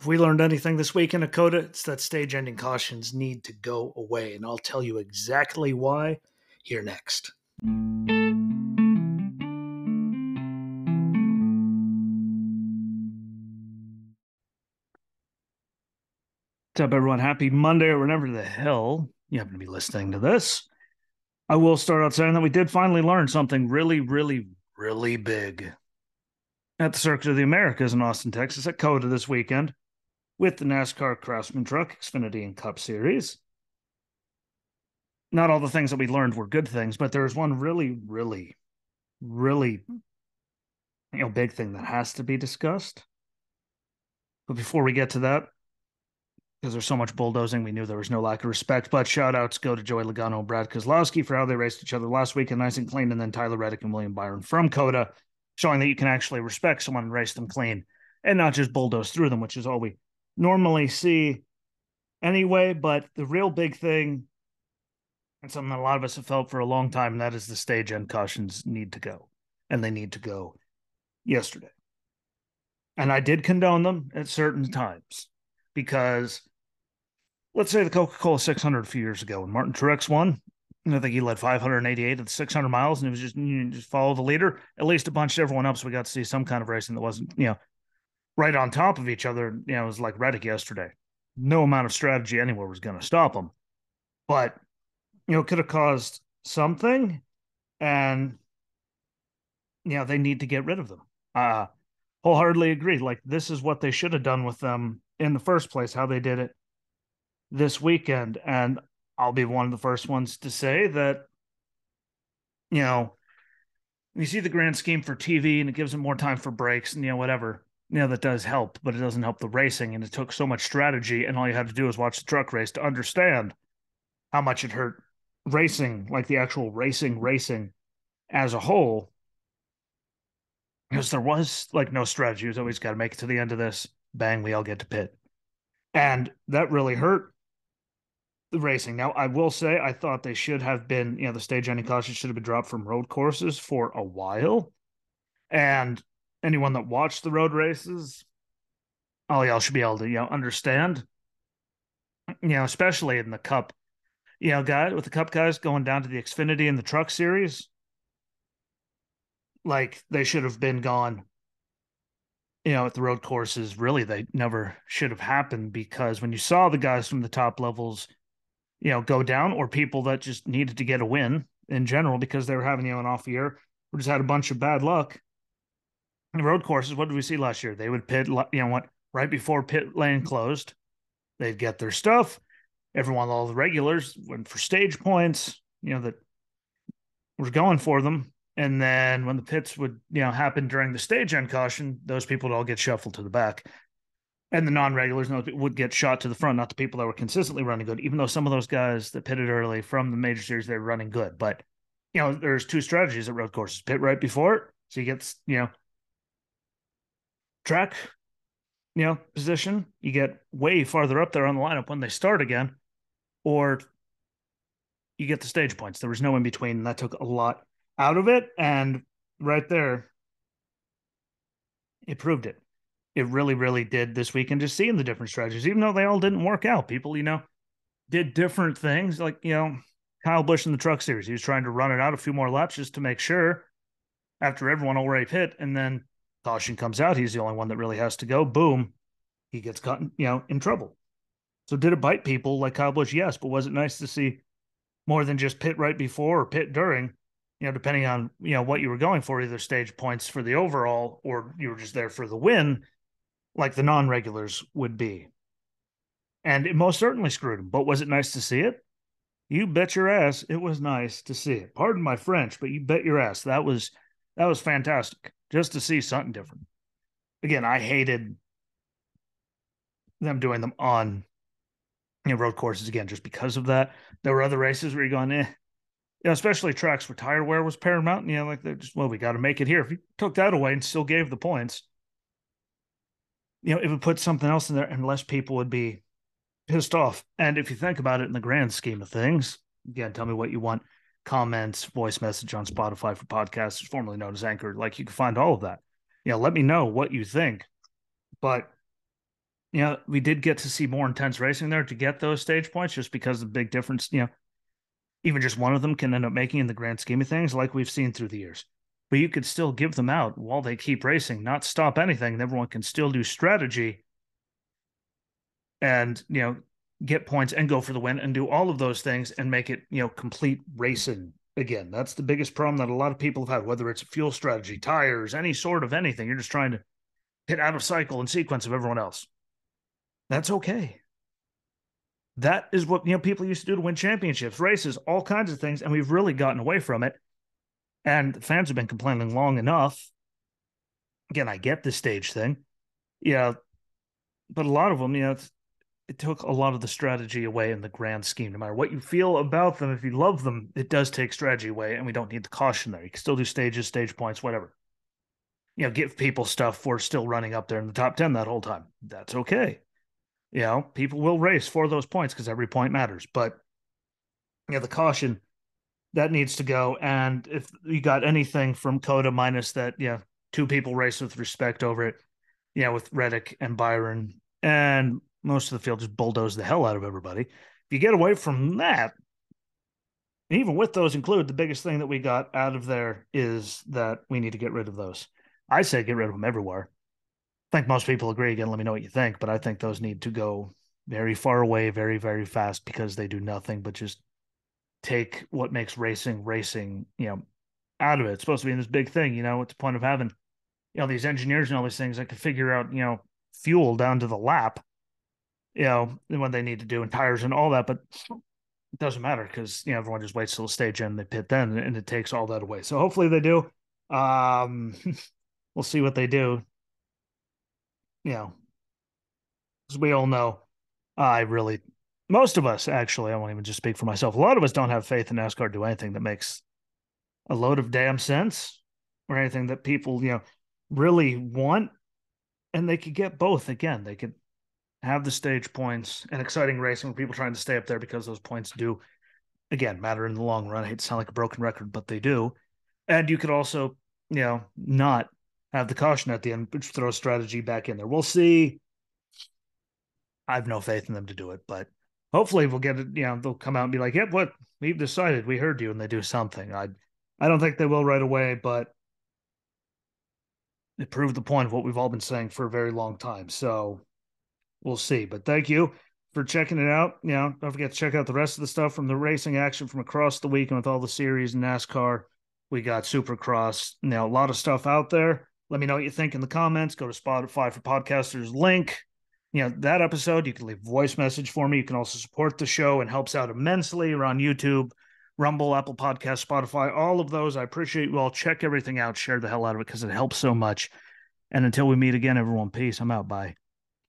If we learned anything this week in COTA, it's that stage ending cautions need to go away, and I'll tell you exactly why here next. What's up, everyone? Happy Monday, or whenever the hell you happen to be listening to this. I will start out saying that we did finally learn something really, really, really big at the Circuit of the Americas in Austin, Texas, at COTA this weekend with the NASCAR Craftsman Truck Xfinity and Cup Series. Not all the things that we learned were good things, but there's one really, really, really, you know, big thing that has to be discussed. But before we get to that, because there's so much bulldozing, we knew there was no lack of respect. But shout outs go to Joey Logano and Brad Keselowski for how they raced each other last week and nice and clean, and then Tyler Reddick and William Byron from COTA, showing that you can actually respect someone and race them clean and not just bulldoze through them, which is all we normally see anyway. But the real big thing, and something a lot of us have felt for a long time, that is the stage end cautions need to go, and they need to go yesterday. And I did condone them at certain times because let's say the Coca Cola 600 a few years ago when Martin Truex won. And I think he led 588 of the 600 miles, and it was just you know, just follow the leader. At least a bunch of everyone up, so we got to see some kind of racing that wasn't you know right on top of each other. You know, it was like Reddick yesterday. No amount of strategy anywhere was going to stop him. But, you know, could have caused something. And, you know, they need to get rid of them. Uh, wholeheartedly agree. Like, this is what they should have done with them in the first place, how they did it this weekend. And I'll be one of the first ones to say that, you know, you see the grand scheme for TV and it gives them more time for breaks and, you know, whatever know that does help, but it doesn't help the racing. And it took so much strategy, and all you had to do was watch the truck race to understand how much it hurt racing, like the actual racing, racing as a whole. Because there was like no strategy. It was always got to make it to the end of this. Bang, we all get to pit. And that really hurt the racing. Now, I will say, I thought they should have been, you know, the stage ending caution should have been dropped from road courses for a while. And anyone that watched the road races, all y'all should be able to, you know, understand. You know, especially in the cup, you know, guys with the cup guys going down to the Xfinity and the truck series. Like they should have been gone. You know, at the road courses, really, they never should have happened because when you saw the guys from the top levels, you know, go down, or people that just needed to get a win in general because they were having you know, an off year or just had a bunch of bad luck road courses, what did we see last year? They would pit, you know what, right before pit lane closed, they'd get their stuff. Everyone, all the regulars went for stage points, you know, that was going for them. And then when the pits would, you know, happen during the stage end caution, those people would all get shuffled to the back. And the non-regulars would get shot to the front, not the people that were consistently running good, even though some of those guys that pitted early from the major series, they were running good. But, you know, there's two strategies at road courses. Pit right before it. So you get, you know, track, you know, position, you get way farther up there on the lineup when they start again, or you get the stage points. There was no in between, and that took a lot out of it. And right there, it proved it. It really, really did this weekend. Just seeing the different strategies, even though they all didn't work out. People, you know, did different things. Like you know, Kyle Busch in the Truck Series, he was trying to run it out a few more laps just to make sure after everyone already hit, and then caution comes out, he's the only one that really has to go. Boom, he gets caught, you know, in trouble. So did it bite people like Kyle Busch? Yes, but was it nice to see more than just pit right before or pit during? You know, depending on you know what you were going for, either stage points for the overall or you were just there for the win, like the non-regulars would be. And it most certainly screwed him. But was it nice to see it? You bet your ass it was nice to see it. Pardon my French, but you bet your ass that was that was fantastic just to see something different. Again, I hated them doing them on you know, road courses again just because of that. There were other races where you're going, eh, you know, especially tracks where tire wear was paramount. You know, like they're just, well, we got to make it here. If you took that away and still gave the points, you know, it would put something else in there and less people would be pissed off. And if you think about it in the grand scheme of things, again, tell me what you want comments, voice message on Spotify for podcasts, formerly known as Anchor. Like you can find all of that. You know, let me know what you think. But you know, we did get to see more intense racing there to get those stage points just because of the big difference, you know, even just one of them can end up making in the grand scheme of things, like we've seen through the years. But you could still give them out while they keep racing, not stop anything. Everyone can still do strategy and, you know, get points and go for the win and do all of those things and make it, you know, complete racing again. That's the biggest problem that a lot of people have had, whether it's fuel strategy, tires, any sort of anything. You're just trying to hit out of cycle and sequence of everyone else. That's okay. That is what you know people used to do to win championships, races, all kinds of things, and we've really gotten away from it. And fans have been complaining long enough. Again, I get the stage thing, yeah, but a lot of them, you know, it took a lot of the strategy away in the grand scheme. No matter what you feel about them, if you love them, it does take strategy away, and we don't need the caution there. You can still do stages, stage points, whatever. You know, give people stuff for still running up there in the top 10 that whole time. That's okay. You know, people will race for those points because every point matters. But you know, the caution that needs to go. And if you got anything from COTA minus that, yeah, two people race with respect over it, yeah, with Reddick and Byron, and most of the field just bulldoze the hell out of everybody. If you get away from that, even with those included, the biggest thing that we got out of there is that we need to get rid of those. I say get rid of them everywhere. I think most people agree. Again, let me know what you think, but I think those need to go very far away, very, very fast because they do nothing but just take what makes racing racing, you know, out of it. It's supposed to be this big thing, you know, what's the point of having, you know, these engineers and all these things that can figure out, you know, fuel down to the lap, you know, when they need to do and tires and all that, but it doesn't matter because you know everyone just waits till the stage and they pit then and it takes all that away. So hopefully they do. Um we'll see what they do you know, as we all know, I really, most of us actually, I won't even just speak for myself. A lot of us don't have faith in NASCAR to do anything that makes a load of damn sense or anything that people, you know, really want. And they could get both again. They could have the stage points and exciting racing with people trying to stay up there because those points do, again, matter in the long run. I hate to sound like a broken record, but they do. And you could also, you know, not have the caution at the end, which throw strategy back in there. We'll see. I have no faith in them to do it, but hopefully we'll get it. You know, they'll come out and be like, "Yep, what we've decided. We heard you," and they do something. I, I don't think they will right away, but it proved the point of what we've all been saying for a very long time. So we'll see. But thank you for checking it out. You know, don't forget to check out the rest of the stuff from the racing action from across the week and with all the series in NASCAR. We got Supercross. You know, a lot of stuff out there. Let me know what you think in the comments. Go to Spotify for podcasters link. You know, that episode, you can leave voice message for me. You can also support the show and helps out immensely. We're on YouTube, Rumble, Apple Podcast, Spotify, all of those. I appreciate you all. Check everything out. Share the hell out of it because it helps so much. And until we meet again, everyone, peace. I'm out. Bye.